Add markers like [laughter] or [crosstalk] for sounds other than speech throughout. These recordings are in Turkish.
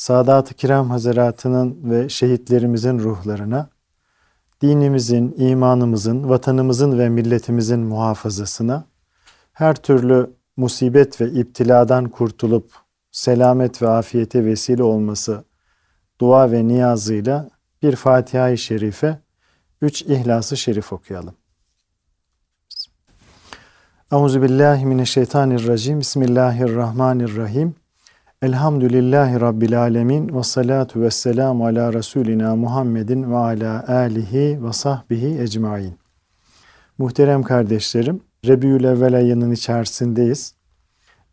Sadat-ı Kiram Hazaratı'nın ve şehitlerimizin ruhlarına, dinimizin, imanımızın, vatanımızın ve milletimizin muhafazasına, her türlü musibet ve iptiladan kurtulup selamet ve afiyete vesile olması dua ve niyazıyla bir Fatiha-i Şerife, üç İhlas-ı Şerif okuyalım. Euzu billahi mineşşeytanirracim. Bismillahirrahmanirrahim. Elhamdülillahi Rabbil Alemin ve salatu ve selamu ala Resulina Muhammedin ve ala alihi ve sahbihi ecmain. Muhterem kardeşlerim, Rebiül Evvel ayının içerisindeyiz.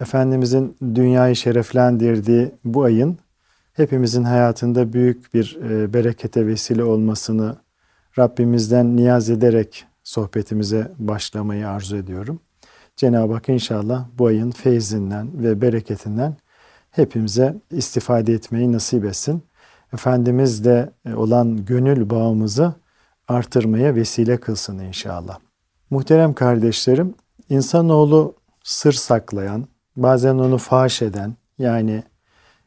Efendimizin dünyayı şereflendirdiği bu ayın hepimizin hayatında büyük bir e, berekete vesile olmasını Rabbimizden niyaz ederek sohbetimize başlamayı arzu ediyorum. Cenab-ı Hak inşallah bu ayın feyzinden ve bereketinden hepimize istifade etmeyi nasip etsin. Efendimizle e, olan gönül bağımızı artırmaya vesile kılsın inşallah. Muhterem kardeşlerim, insanoğlu sır saklayan, bazen onu faş eden, yani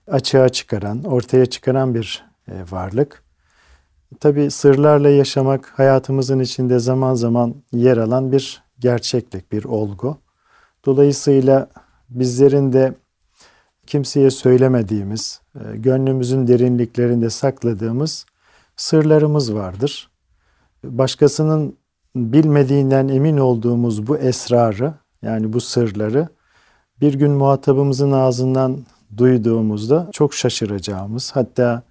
açığa çıkaran, ortaya çıkaran bir e, varlık. Tabi sırlarla yaşamak hayatımızın içinde zaman zaman yer alan bir gerçeklik, bir olgu. Dolayısıyla bizlerin de kimseye söylemediğimiz, e, gönlümüzün derinliklerinde sakladığımız sırlarımız vardır. Başkasının bilmediğinden emin olduğumuz bu esrarı, yani bu sırları bir gün muhatabımızın ağzından duyduğumuzda çok şaşıracağımız, hatta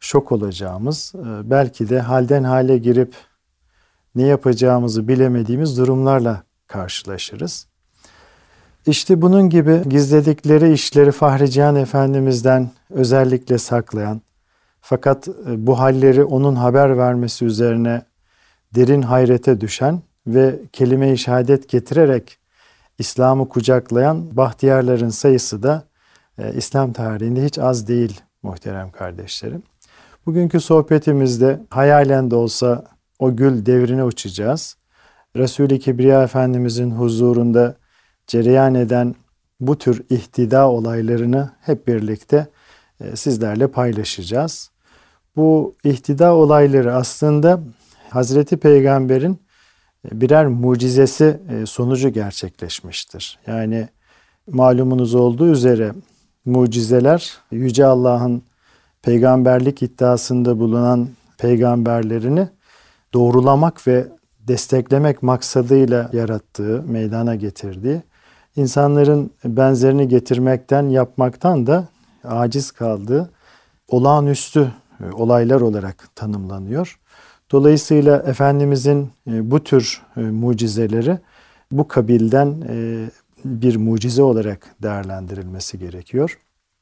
şok olacağımız, e, belki de halden hale girip ne yapacağımızı bilemediğimiz durumlarla karşılaşırız. İşte bunun gibi gizledikleri işleri Fahri Cihan Efendimiz'den özellikle saklayan fakat e, bu halleri onun haber vermesi üzerine derin hayrete düşen ve kelime-i şehadet getirerek İslam'ı kucaklayan bahtiyarların sayısı da e, İslam tarihinde hiç az değil muhterem kardeşlerim. Bugünkü sohbetimizde hayalen de olsa o gül devrine uçacağız. Resul-i Kibriya Efendimizin huzurunda cereyan eden bu tür ihtida olaylarını hep birlikte e, sizlerle paylaşacağız. Bu ihtida olayları aslında Hazreti Peygamber'in e, birer mucizesi e, sonucu gerçekleşmiştir. Yani malumunuz olduğu üzere mucizeler Yüce Allah'ın peygamberlik iddiasında bulunan peygamberlerini doğrulamak ve desteklemek maksadıyla yarattığı, meydana getirdiği insanların benzerini getirmekten, yapmaktan da aciz kaldığı olağanüstü e, olaylar olarak tanımlanıyor. Dolayısıyla Efendimizin e, bu tür e, mucizeleri bu kabilden bir mucize olarak değerlendirilmesi gerekiyor.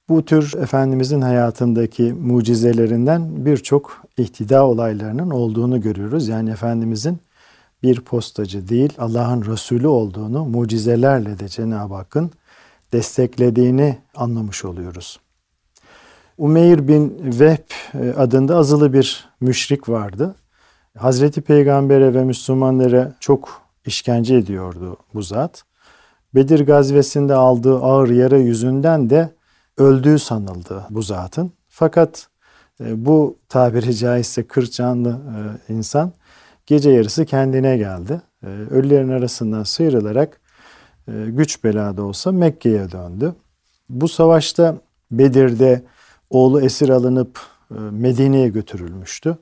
Bu tür Efendimizin hayatındaki mucizelerinden birçok ihtida olaylarının olduğunu görüyoruz. Yani Efendimizin bir postacı değil Allah'ın Resulü olduğunu mucizelerle de Cenab-ı Hakk'ın desteklediğini anlamış oluyoruz. Umeyr bin Vehb e, adında azılı bir müşrik vardı. Hazreti Peygamber'e ve Müslümanlara çok işkence ediyordu bu zat. Bedir gazvesinde aldığı ağır yara yüzünden de öldüğü sanıldı bu zatın. Fakat e, bu tabiri caizse kırçanlı e, insan gece yarısı kendine geldi. E, ölülerin arasından sıyrılarak güç belada olsa Mekke'ye döndü. Bu savaşta Bedir'de oğlu esir alınıp Medine'ye götürülmüştü.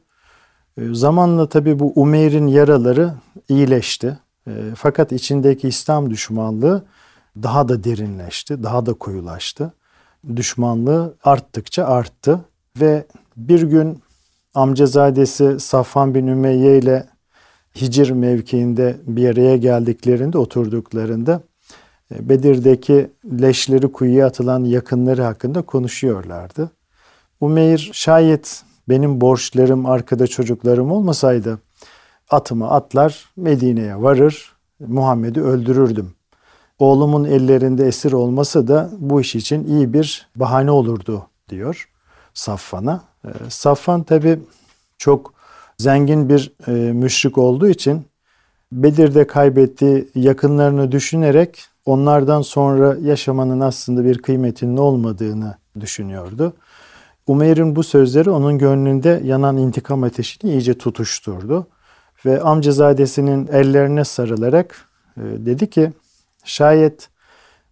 Zamanla tabi bu Umeyr'in yaraları iyileşti. Fakat içindeki İslam düşmanlığı daha da derinleşti, daha da koyulaştı düşmanlığı arttıkça arttı ve bir gün amcazadesi Safvan bin Ümeyye ile Hicr mevkiinde bir araya geldiklerinde oturduklarında e, Bedir'deki leşleri kuyuya atılan yakınları hakkında konuşuyorlardı. Umeyr şayet benim borçlarım, arkada çocuklarım olmasaydı atımı atlar Medine'ye varır, Muhammed'i öldürürdüm. Oğlumun ellerinde esir olması da bu iş için iyi bir bahane olurdu diyor Safvan'a. Ee, Safvan tabi çok zengin bir e, müşrik olduğu için Bedir'de kaybettiği yakınlarını düşünerek onlardan sonra yaşamanın aslında bir kıymetinin olmadığını düşünüyordu. Umeyr'in bu sözleri onun gönlünde yanan intikam ateşini iyice tutuşturdu. Ve amcazadesinin ellerine sarılarak e, dedi ki şayet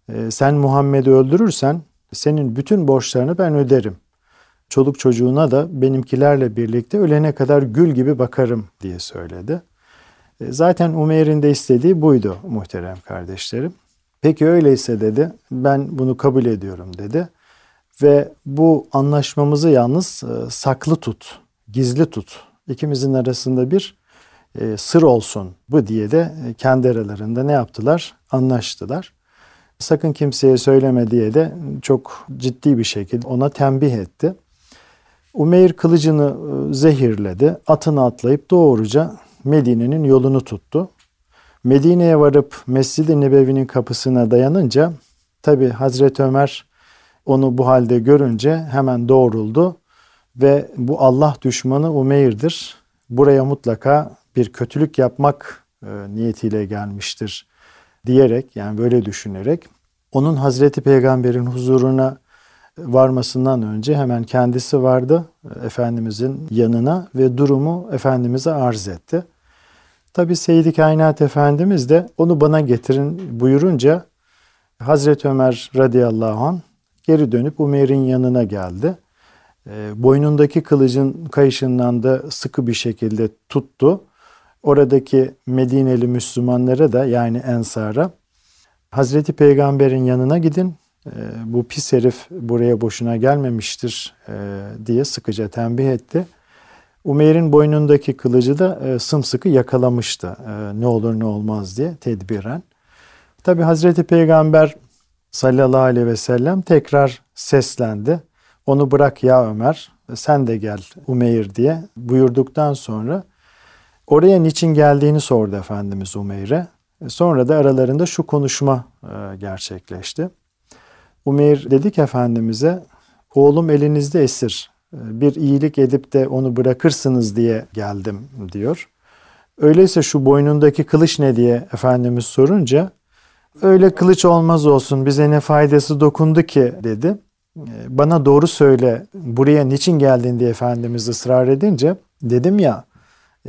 e, sen Muhammed'i öldürürsen senin bütün borçlarını ben öderim. Çoluk çocuğuna da benimkilerle birlikte ölene kadar gül gibi bakarım diye söyledi. E, zaten Umeyr'in de istediği buydu muhterem kardeşlerim. Peki öyleyse dedi ben bunu kabul ediyorum dedi. Ve bu anlaşmamızı yalnız e, saklı tut, gizli tut. İkimizin arasında bir e, sır olsun bu diye de kendi aralarında ne yaptılar? Anlaştılar. Sakın kimseye söyleme diye de çok ciddi bir şekilde ona tembih etti. Umeyr kılıcını zehirledi. Atını atlayıp doğruca Medine'nin yolunu tuttu. Medine'ye varıp Mescid-i Nebevi'nin kapısına dayanınca tabi Hazreti Ömer onu bu halde görünce hemen doğruldu ve bu Allah düşmanı Umeyr'dir. Buraya mutlaka bir kötülük yapmak e, niyetiyle gelmiştir diyerek yani böyle düşünerek onun Hazreti Peygamber'in huzuruna varmasından önce hemen kendisi vardı Efendimizin yanına ve durumu Efendimiz'e arz etti. Tabi Seyyid-i Kainat Efendimiz de onu bana getirin buyurunca Hazreti Ömer radıyallahu an geri dönüp Umeyr'in yanına geldi. E, boynundaki kılıcın kayışından da sıkı bir şekilde tuttu. Oradaki Medineli Müslümanlara da yani Ensar'a Hazreti Peygamber'in yanına gidin. E, bu pis herif buraya boşuna gelmemiştir e, diye sıkıca tembih etti. Umeyr'in boynundaki kılıcı da e, sımsıkı yakalamıştı. E, ne olur ne olmaz diye tedbiren. Tabi Hazreti Peygamber sallallahu aleyhi ve sellem tekrar seslendi. Onu bırak ya Ömer sen de gel Umeyr diye buyurduktan sonra oraya niçin geldiğini sordu Efendimiz Umeyr'e. Sonra da aralarında şu konuşma gerçekleşti. Umeyr dedi ki Efendimiz'e oğlum elinizde esir bir iyilik edip de onu bırakırsınız diye geldim diyor. Öyleyse şu boynundaki kılıç ne diye Efendimiz sorunca öyle kılıç olmaz olsun bize ne faydası dokundu ki dedi. Bana doğru söyle buraya niçin geldin diye Efendimiz ısrar edince dedim ya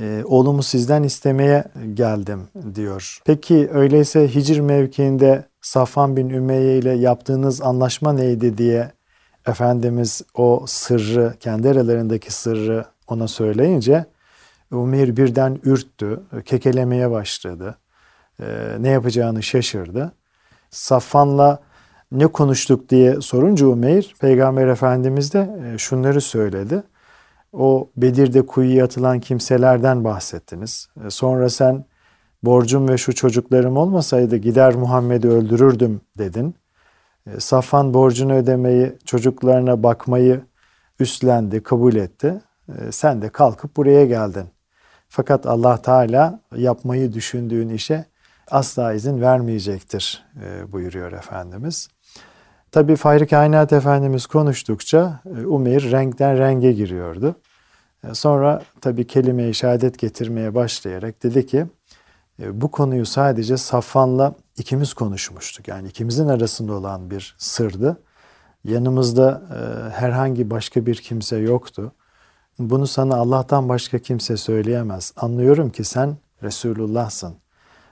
e, oğlumu sizden istemeye geldim diyor. Peki öyleyse Hicr mevkiinde Safan bin Ümeyye ile yaptığınız anlaşma neydi diye Efendimiz o sırrı, kendi aralarındaki sırrı ona söyleyince Umeyr birden ürktü, kekelemeye başladı. Ee, ne yapacağını şaşırdı. Safvan'la ne konuştuk diye sorunca Umeyr, Peygamber Efendimiz de e, şunları söyledi. O Bedir'de kuyuya atılan kimselerden bahsettiniz. E, sonra sen borcum ve şu çocuklarım olmasaydı gider Muhammed'i öldürürdüm dedin. E, Safan borcunu ödemeyi, çocuklarına bakmayı üstlendi, kabul etti. E, sen de kalkıp buraya geldin. Fakat Allah Teala yapmayı düşündüğün işe asla izin vermeyecektir e, buyuruyor Efendimiz. Tabi Fahri Kainat Efendimiz konuştukça Umeyr renkten renge giriyordu. Sonra tabi kelime-i şehadet getirmeye başlayarak dedi ki bu konuyu sadece Safvan'la ikimiz konuşmuştuk. Yani ikimizin arasında olan bir sırdı. Yanımızda e, herhangi başka bir kimse yoktu. Bunu sana Allah'tan başka kimse söyleyemez. Anlıyorum ki sen Resulullah'sın.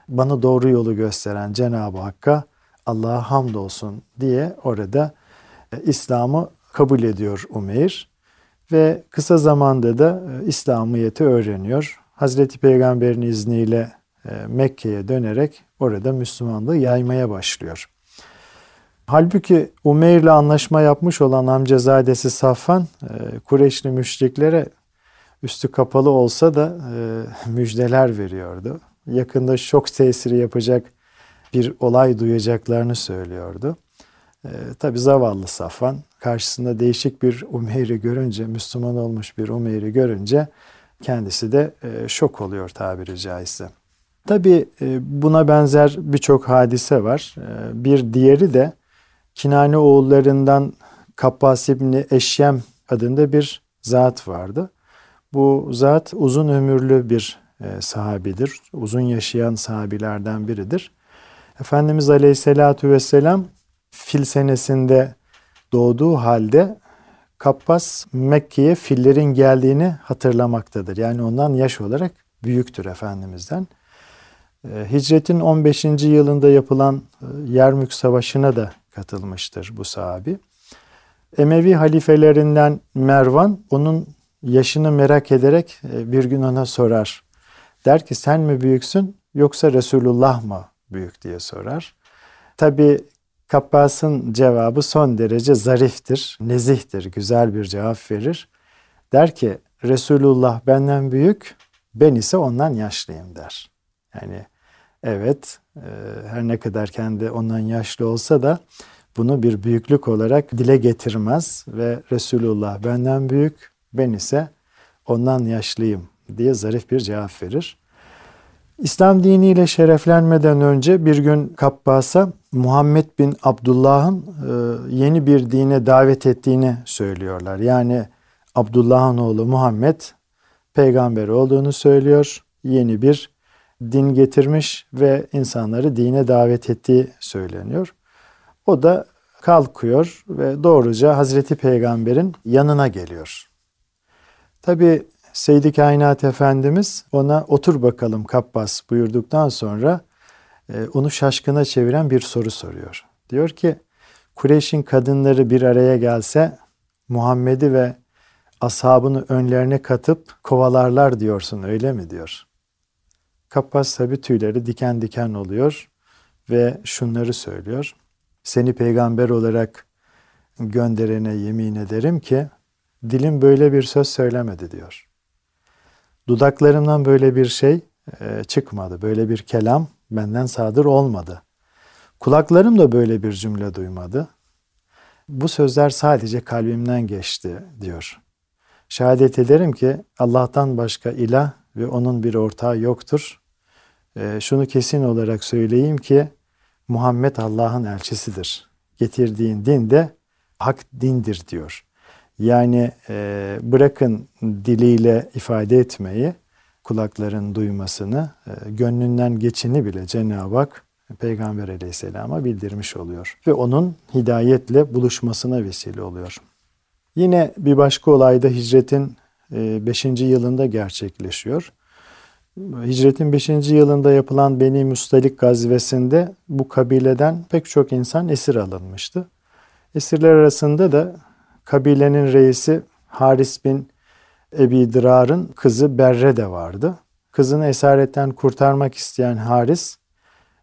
Bana doğru yolu gösteren Cenab-ı Hakk'a Allah'a hamdolsun diye orada e, İslam'ı kabul ediyor Umeyr. Ve kısa zamanda da e, İslamiyet'i öğreniyor. Hazreti Peygamber'in izniyle e, Mekke'ye dönerek orada Müslümanlığı yaymaya başlıyor. Halbuki Umeyr ile anlaşma yapmış olan amcazadesi Safvan e, Kureyşli müşriklere üstü kapalı olsa da e, müjdeler veriyordu. Yakında şok tesiri yapacak bir olay duyacaklarını söylüyordu. E, Tabi zavallı Safvan karşısında değişik bir Umeyri görünce, Müslüman olmuş bir Umeyri görünce kendisi de e, şok oluyor tabiri caizse. Tabi e, buna benzer birçok hadise var. E, bir diğeri de Kinane oğullarından Kabbas İbni Eşyem adında bir zat vardı. Bu zat uzun ömürlü bir e, sahabidir. Uzun yaşayan sahabilerden biridir. Efendimiz Aleyhisselatü Vesselam fil senesinde doğduğu halde Kabbas Mekke'ye fillerin geldiğini hatırlamaktadır. Yani ondan yaş olarak büyüktür Efendimiz'den. E, hicretin 15. yılında yapılan e, Yermük Savaşı'na da katılmıştır bu sahabi. Emevi halifelerinden Mervan onun yaşını merak ederek e, bir gün ona sorar. Der ki sen mi büyüksün yoksa Resulullah mı büyük diye sorar. Tabi Kabbas'ın cevabı son derece zariftir, nezihtir, güzel bir cevap verir. Der ki Resulullah benden büyük, ben ise ondan yaşlıyım der. Yani evet e, her ne kadar kendi ondan yaşlı olsa da bunu bir büyüklük olarak dile getirmez ve Resulullah benden büyük, ben ise ondan yaşlıyım diye zarif bir cevap verir. İslam diniyle şereflenmeden önce bir gün Kabbas'a Muhammed bin Abdullah'ın e, yeni bir dine davet ettiğini söylüyorlar. Yani Abdullah'ın oğlu Muhammed peygamber olduğunu söylüyor. Yeni bir din getirmiş ve insanları dine davet ettiği söyleniyor. O da kalkıyor ve doğruca Hazreti Peygamber'in yanına geliyor. Tabi Seydi Kainat Efendimiz ona otur bakalım Kabbas buyurduktan sonra e, onu şaşkına çeviren bir soru soruyor. Diyor ki Kureyş'in kadınları bir araya gelse Muhammed'i ve ashabını önlerine katıp kovalarlar diyorsun öyle mi diyor. Kabbas tabi tüyleri diken diken oluyor ve şunları söylüyor. Seni peygamber olarak gönderene yemin ederim ki dilim böyle bir söz söylemedi diyor. Dudaklarımdan böyle bir şey e, çıkmadı. Böyle bir kelam benden sadır olmadı. Kulaklarım da böyle bir cümle duymadı. Bu sözler sadece kalbimden geçti diyor. Şehadet ederim ki Allah'tan başka ilah ve onun bir ortağı yoktur. E, şunu kesin olarak söyleyeyim ki Muhammed Allah'ın elçisidir. Getirdiğin din de hak dindir diyor. Yani e, bırakın diliyle ifade etmeyi, kulakların duymasını, e, gönlünden geçini bile Cenab-ı Hak Peygamber aleyhisselama bildirmiş oluyor. Ve onun hidayetle buluşmasına vesile oluyor. Yine bir başka olayda hicretin 5. E, yılında gerçekleşiyor. Hicretin 5. yılında yapılan Beni Mustalik gazvesinde bu kabileden pek çok insan esir alınmıştı. Esirler arasında da kabilenin reisi Haris bin Ebi Dırar'ın kızı Berre de vardı. Kızını esaretten kurtarmak isteyen Haris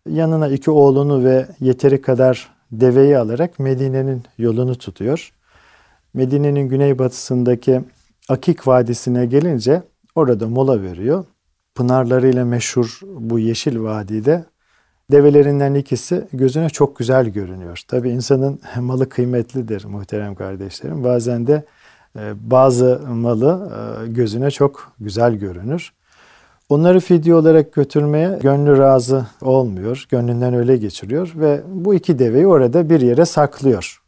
yanına iki oğlunu ve yeteri kadar deveyi alarak Medine'nin yolunu tutuyor. Medine'nin güneybatısındaki Akik Vadisi'ne gelince orada mola veriyor pınarlarıyla meşhur bu yeşil vadide develerinden ikisi gözüne çok güzel görünüyor. Tabi insanın [laughs] malı kıymetlidir muhterem kardeşlerim. Bazen de e, bazı malı e, gözüne çok güzel görünür. Onları fidye olarak götürmeye gönlü razı olmuyor. Gönlünden öyle geçiriyor ve bu iki deveyi orada bir yere saklıyor.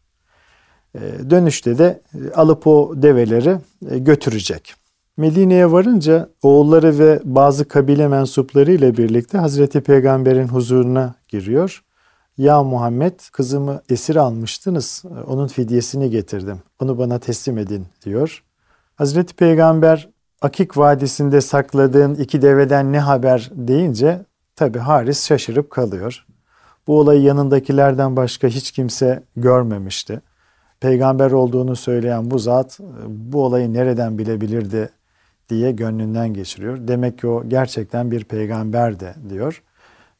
E, dönüşte de alıp o develeri götürecek. Medine'ye varınca oğulları ve bazı kabile mensupları ile birlikte Hazreti Peygamber'in huzuruna giriyor. Ya Muhammed kızımı esir almıştınız. Onun fidyesini getirdim. Onu bana teslim edin diyor. Hazreti Peygamber Akik Vadisi'nde sakladığın iki deveden ne haber deyince tabi Haris şaşırıp kalıyor. Bu olayı yanındakilerden başka hiç kimse görmemişti. Peygamber olduğunu söyleyen bu zat bu olayı nereden bilebilirdi diye gönlünden geçiriyor. Demek ki o gerçekten bir peygamber de diyor.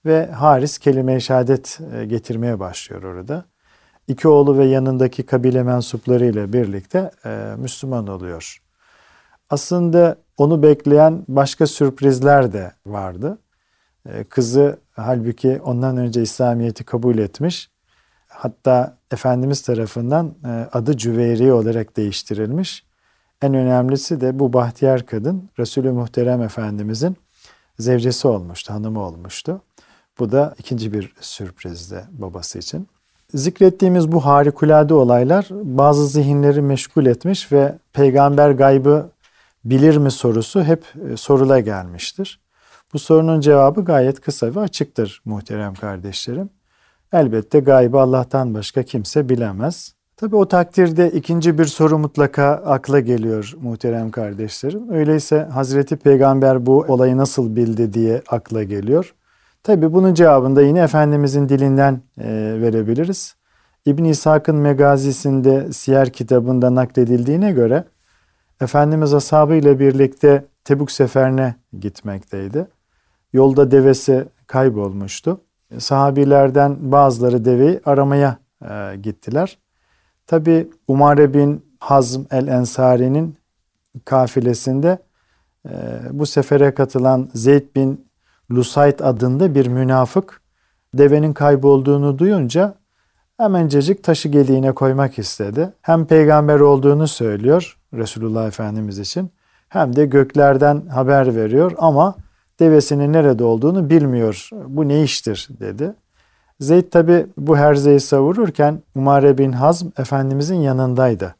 Ve Haris kelime-i şehadet e, getirmeye başlıyor orada. İki oğlu ve yanındaki kabile mensupları ile birlikte e, Müslüman oluyor. Aslında onu bekleyen başka sürprizler de vardı. E, kızı halbuki ondan önce İslamiyet'i kabul etmiş. Hatta Efendimiz tarafından adı Cüveyri olarak değiştirilmiş. En önemlisi de bu bahtiyar kadın Resulü Muhterem Efendimizin zevcesi olmuştu, hanımı olmuştu. Bu da ikinci bir sürprizdi babası için. Zikrettiğimiz bu harikulade olaylar bazı zihinleri meşgul etmiş ve peygamber gaybı bilir mi sorusu hep e, sorula gelmiştir. Bu sorunun cevabı gayet kısa ve açıktır muhterem kardeşlerim. Elbette gaybı Allah'tan başka kimse bilemez. Tabi o takdirde ikinci bir soru mutlaka akla geliyor muhterem kardeşlerim. Öyleyse Hazreti Peygamber bu olayı nasıl bildi diye akla geliyor. Tabi bunun cevabını da yine Efendimizin dilinden e, verebiliriz. İbn İshak'ın Megazisi'nde Siyer kitabında nakledildiğine göre Efendimiz ashabı ile birlikte Tebuk seferine gitmekteydi. Yolda devesi kaybolmuştu. Sahabilerden bazıları deveyi aramaya e, gittiler. Tabi Umare bin Hazm el-Ensari'nin kafilesinde e, bu sefere katılan Zeyd bin Lusayt adında bir münafık devenin kaybolduğunu duyunca hemencecik taşı gediğine koymak istedi. Hem peygamber olduğunu söylüyor Resulullah Efendimiz için hem de göklerden haber veriyor ama devesinin nerede olduğunu bilmiyor. Bu ne iştir dedi. Zeyd tabi bu herzeyi savururken Umare bin Hazm Efendimizin yanındaydı.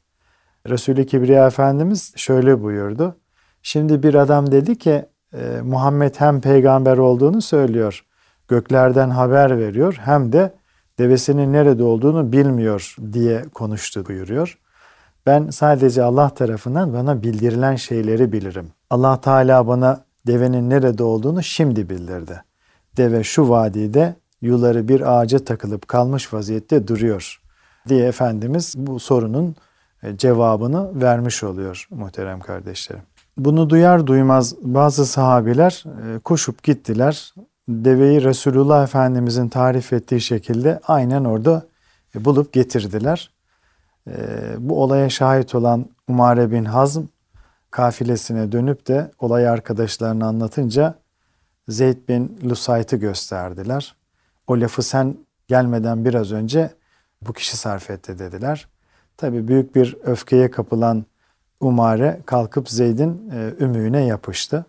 Resulü Kibriya Efendimiz şöyle buyurdu. Şimdi bir adam dedi ki e, Muhammed hem peygamber olduğunu söylüyor. Göklerden haber veriyor hem de devesinin nerede olduğunu bilmiyor diye konuştu buyuruyor. Ben sadece Allah tarafından bana bildirilen şeyleri bilirim. Allah Teala bana devenin nerede olduğunu şimdi bildirdi. Deve şu vadide yuları bir ağaca takılıp kalmış vaziyette duruyor diye Efendimiz bu sorunun e, cevabını vermiş oluyor muhterem kardeşlerim. Bunu duyar duymaz bazı sahabiler e, koşup gittiler. Deveyi Resulullah Efendimizin tarif ettiği şekilde aynen orada e, bulup getirdiler. Bu olaya şahit olan Umare bin Hazm kafilesine dönüp de olayı arkadaşlarına anlatınca Zeyd bin Lusayt'ı gösterdiler. O lafı sen gelmeden biraz önce bu kişi sarf etti dediler. Tabi büyük bir öfkeye kapılan Umare kalkıp Zeyd'in e, ümüğüne yapıştı.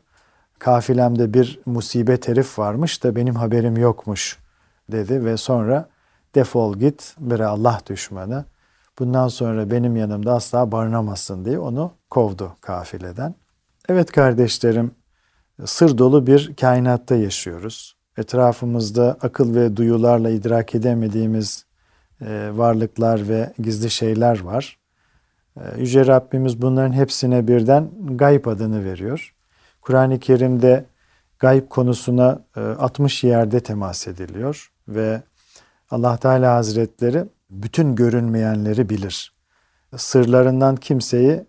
Kafilemde bir musibet herif varmış da benim haberim yokmuş dedi ve sonra defol git bir Allah düşmanı. Bundan sonra benim yanımda asla barınamazsın diye onu kovdu kafileden. Evet kardeşlerim, sır dolu bir kainatta yaşıyoruz. Etrafımızda akıl ve duyularla idrak edemediğimiz e, varlıklar ve gizli şeyler var. E, Yüce Rabbimiz bunların hepsine birden gayb adını veriyor. Kur'an-ı Kerim'de gayb konusuna 60 e, yerde temas ediliyor ve Allah Teala Hazretleri bütün görünmeyenleri bilir. Sırlarından kimseyi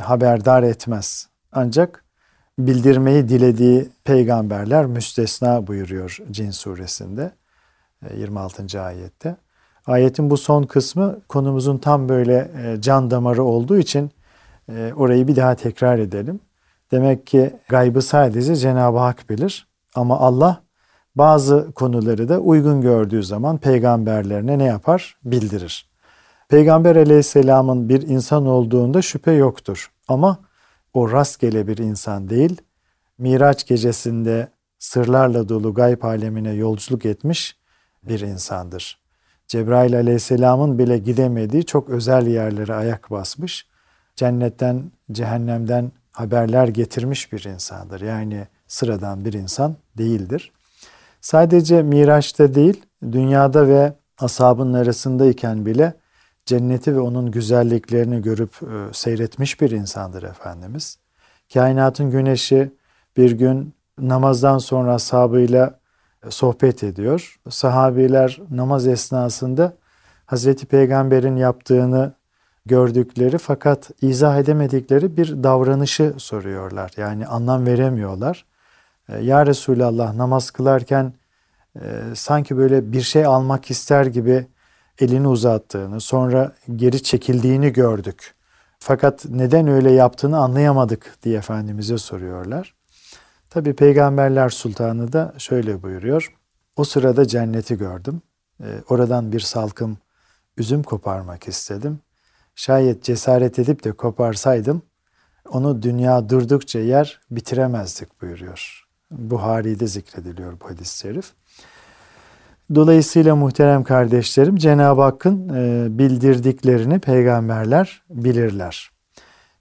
haberdar etmez. Ancak bildirmeyi dilediği peygamberler müstesna buyuruyor Cin suresinde 26. ayette. Ayetin bu son kısmı konumuzun tam böyle e, can damarı olduğu için e, orayı bir daha tekrar edelim. Demek ki gaybı sadece Cenab-ı Hak bilir ama Allah bazı konuları da uygun gördüğü zaman peygamberlerine ne yapar? Bildirir. Peygamber aleyhisselamın bir insan olduğunda şüphe yoktur. Ama o rastgele bir insan değil, Miraç gecesinde sırlarla dolu gayb alemine yolculuk etmiş bir insandır. Cebrail aleyhisselamın bile gidemediği çok özel yerlere ayak basmış, cennetten, cehennemden haberler getirmiş bir insandır. Yani sıradan bir insan değildir. Sadece Miraç'ta değil, dünyada ve ashabın arasındayken bile cenneti ve onun güzelliklerini görüp e, seyretmiş bir insandır Efendimiz. Kainatın güneşi bir gün namazdan sonra ashabıyla e, sohbet ediyor. Sahabiler namaz esnasında Hazreti Peygamber'in yaptığını gördükleri fakat izah edemedikleri bir davranışı soruyorlar. Yani anlam veremiyorlar. E, ya Resulallah namaz kılarken sanki böyle bir şey almak ister gibi elini uzattığını, sonra geri çekildiğini gördük. Fakat neden öyle yaptığını anlayamadık diye Efendimiz'e soruyorlar. Tabi Peygamberler Sultanı da şöyle buyuruyor. O sırada cenneti gördüm. e, oradan bir salkım üzüm koparmak istedim. Şayet cesaret edip de koparsaydım onu dünya durdukça yer bitiremezdik buyuruyor. Buhari'de zikrediliyor bu hadis-i şerif. Dolayısıyla muhterem kardeşlerim Cenab-ı Hakk'ın e, bildirdiklerini peygamberler bilirler.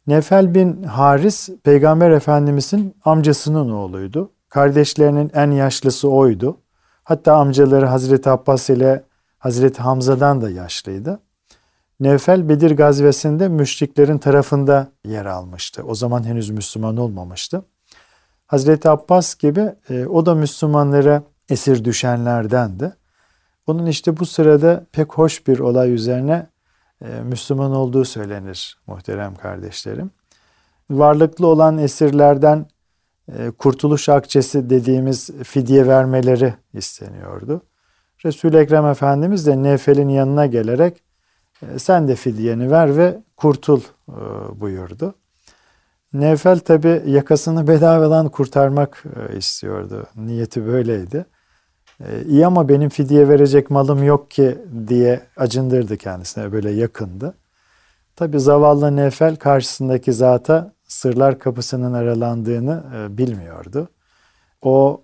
Nefel bin Haris peygamber efendimizin amcasının oğluydu. Kardeşlerinin en yaşlısı oydu. Hatta amcaları Hazreti Abbas ile Hazreti Hamza'dan da yaşlıydı. Nevfel Bedir gazvesinde müşriklerin tarafında yer almıştı. O zaman henüz Müslüman olmamıştı. Hazreti Abbas gibi e, o da Müslümanlara esir düşenlerdendi. Onun işte bu sırada pek hoş bir olay üzerine e, Müslüman olduğu söylenir muhterem kardeşlerim. Varlıklı olan esirlerden e, kurtuluş akçesi dediğimiz fidye vermeleri isteniyordu. Resul-i Ekrem Efendimiz de Nefel'in yanına gelerek e, sen de fidyeni ver ve kurtul buyurdu. Nefel tabi yakasını bedavadan kurtarmak istiyordu. Niyeti böyleydi. İyi ama benim fidye verecek malım yok ki diye acındırdı kendisine böyle yakındı. Tabi zavallı Nefel karşısındaki zata sırlar kapısının aralandığını e, bilmiyordu. O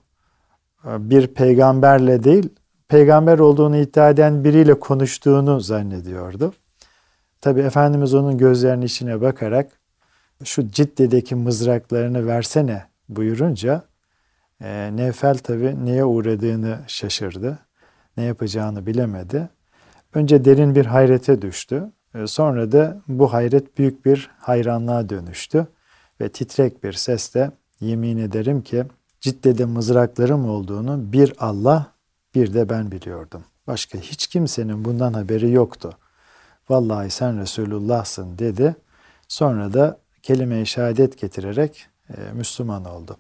e, bir peygamberle değil, peygamber olduğunu iddia eden biriyle konuştuğunu zannediyordu. Tabi Efendimiz onun gözlerinin içine bakarak şu Cidde'deki mızraklarını versene buyurunca e, Nevfel tabi neye uğradığını şaşırdı. Ne yapacağını bilemedi. Önce derin bir hayrete düştü. E, sonra da bu hayret büyük bir hayranlığa dönüştü. Ve titrek bir sesle yemin ederim ki Cidde'de mızraklarım olduğunu bir Allah bir de ben biliyordum. Başka hiç kimsenin bundan haberi yoktu. Vallahi sen Resulullah'sın dedi. Sonra da kelime-i şehadet getirerek e, Müslüman oldu.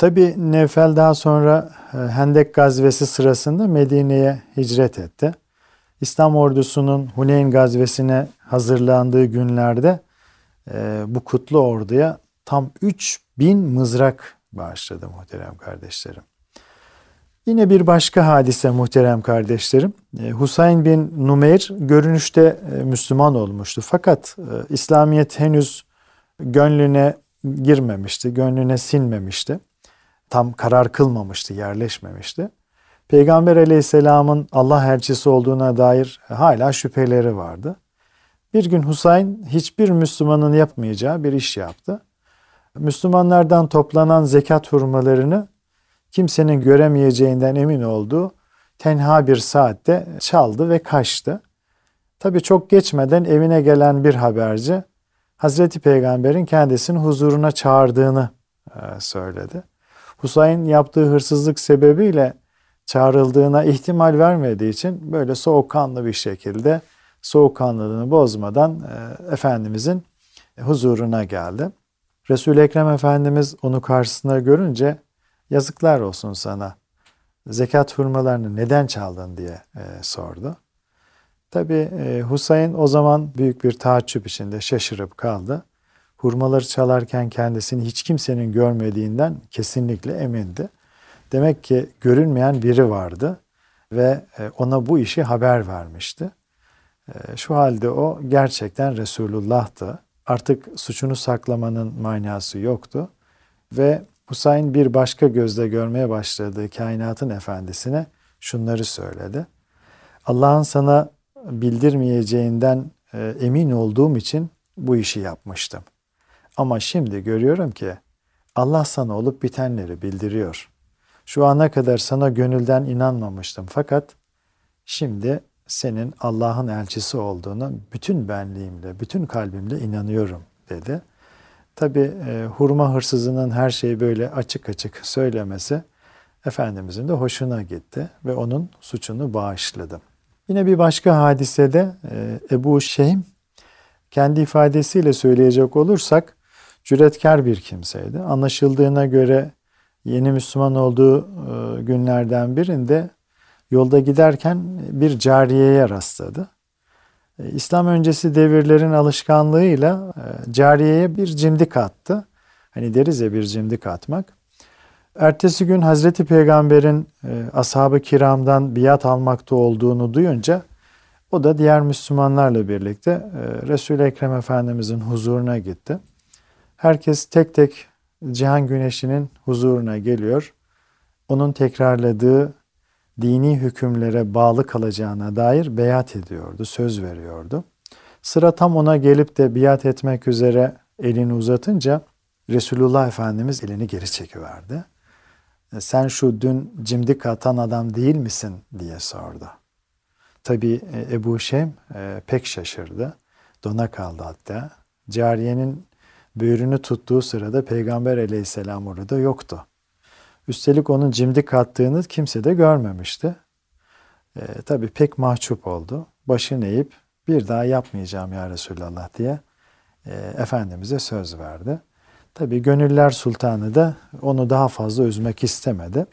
Tabi Nevfel daha sonra e, Hendek gazvesi sırasında Medine'ye hicret etti. İslam ordusunun Huneyn gazvesine hazırlandığı günlerde e, bu kutlu orduya tam 3000 mızrak bağışladı muhterem kardeşlerim. Yine bir başka hadise muhterem kardeşlerim. E, Husayn bin Numeyr görünüşte Müslüman olmuştu. Fakat İslamiyet henüz gönlüne girmemişti, gönlüne sinmemişti tam karar kılmamıştı, yerleşmemişti. Peygamber aleyhisselamın Allah elçisi olduğuna dair hala şüpheleri vardı. Bir gün Husayn hiçbir Müslümanın yapmayacağı bir iş yaptı. Müslümanlardan toplanan zekat hurmalarını kimsenin göremeyeceğinden emin olduğu tenha bir saatte çaldı ve kaçtı. Tabi çok geçmeden evine gelen bir haberci Hazreti Peygamber'in kendisini huzuruna çağırdığını e, söyledi. Husayn yaptığı hırsızlık sebebiyle çağrıldığına ihtimal vermediği için böyle soğukkanlı bir şekilde soğukkanlılığını bozmadan e, Efendimizin huzuruna geldi. Resul-i Ekrem Efendimiz onu karşısında görünce yazıklar olsun sana zekat hurmalarını neden çaldın diye e, sordu. Tabi e, Husayn o zaman büyük bir taaccüp içinde şaşırıp kaldı hurmaları çalarken kendisini hiç kimsenin görmediğinden kesinlikle emindi. Demek ki görünmeyen biri vardı ve e, ona bu işi haber vermişti. E, şu halde o gerçekten Resulullah'tı. Artık suçunu saklamanın manası yoktu. Ve Husayn bir başka gözle görmeye başladığı kainatın efendisine şunları söyledi. Allah'ın sana bildirmeyeceğinden e, emin olduğum için bu işi yapmıştım. Ama şimdi görüyorum ki Allah sana olup bitenleri bildiriyor. Şu ana kadar sana gönülden inanmamıştım fakat şimdi senin Allah'ın elçisi olduğunu bütün benliğimle, bütün kalbimle inanıyorum dedi. Tabi e, hurma hırsızının her şeyi böyle açık açık söylemesi Efendimizin de hoşuna gitti ve onun suçunu bağışladı. Yine bir başka hadisede e, Ebu Şeym kendi ifadesiyle söyleyecek olursak cüretkar bir kimseydi. Anlaşıldığına göre yeni Müslüman olduğu e, günlerden birinde yolda giderken bir cariyeye rastladı. E, İslam öncesi devirlerin alışkanlığıyla e, cariyeye bir cimdik attı. Hani deriz ya bir cimdik atmak. Ertesi gün Hazreti Peygamber'in ashab-ı kiramdan biat almakta olduğunu duyunca o da diğer Müslümanlarla birlikte Resul-i Ekrem Efendimizin huzuruna gitti. Herkes tek tek Cihan Güneşi'nin huzuruna geliyor. Onun tekrarladığı dini hükümlere bağlı kalacağına dair beyat ediyordu, söz veriyordu. Sıra tam ona gelip de biat etmek üzere elini uzatınca Resulullah Efendimiz elini geri çekiverdi. E, sen şu dün cimdik atan adam değil misin diye sordu. Tabi e, Ebu Şem e, pek şaşırdı. Dona kaldı hatta. Cariyenin böğrünü tuttuğu sırada Peygamber aleyhisselam orada yoktu. Üstelik onun cimdik attığını kimse de görmemişti. E, tabii pek mahcup oldu. Başını eğip bir daha yapmayacağım ya Resulallah diye e, Efendimiz'e söz verdi. Tabi Gönüller Sultanı da onu daha fazla üzmek istemedi.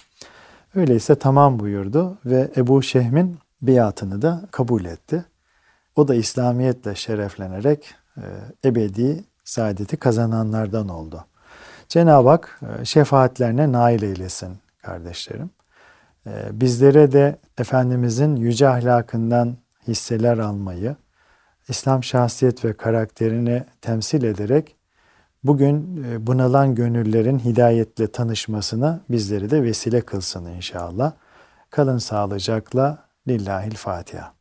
Öyleyse tamam buyurdu ve Ebu Şehm'in biatını da kabul etti. O da İslamiyetle şereflenerek e, ebedi saadeti kazananlardan oldu. Cenab-ı Hak e, şefaatlerine nail eylesin kardeşlerim. E, bizlere de Efendimizin yüce ahlakından hisseler almayı, İslam şahsiyet ve karakterini temsil ederek bugün e, bunalan gönüllerin hidayetle tanışmasına bizleri de vesile kılsın inşallah. Kalın sağlıcakla. Lillahil Fatiha.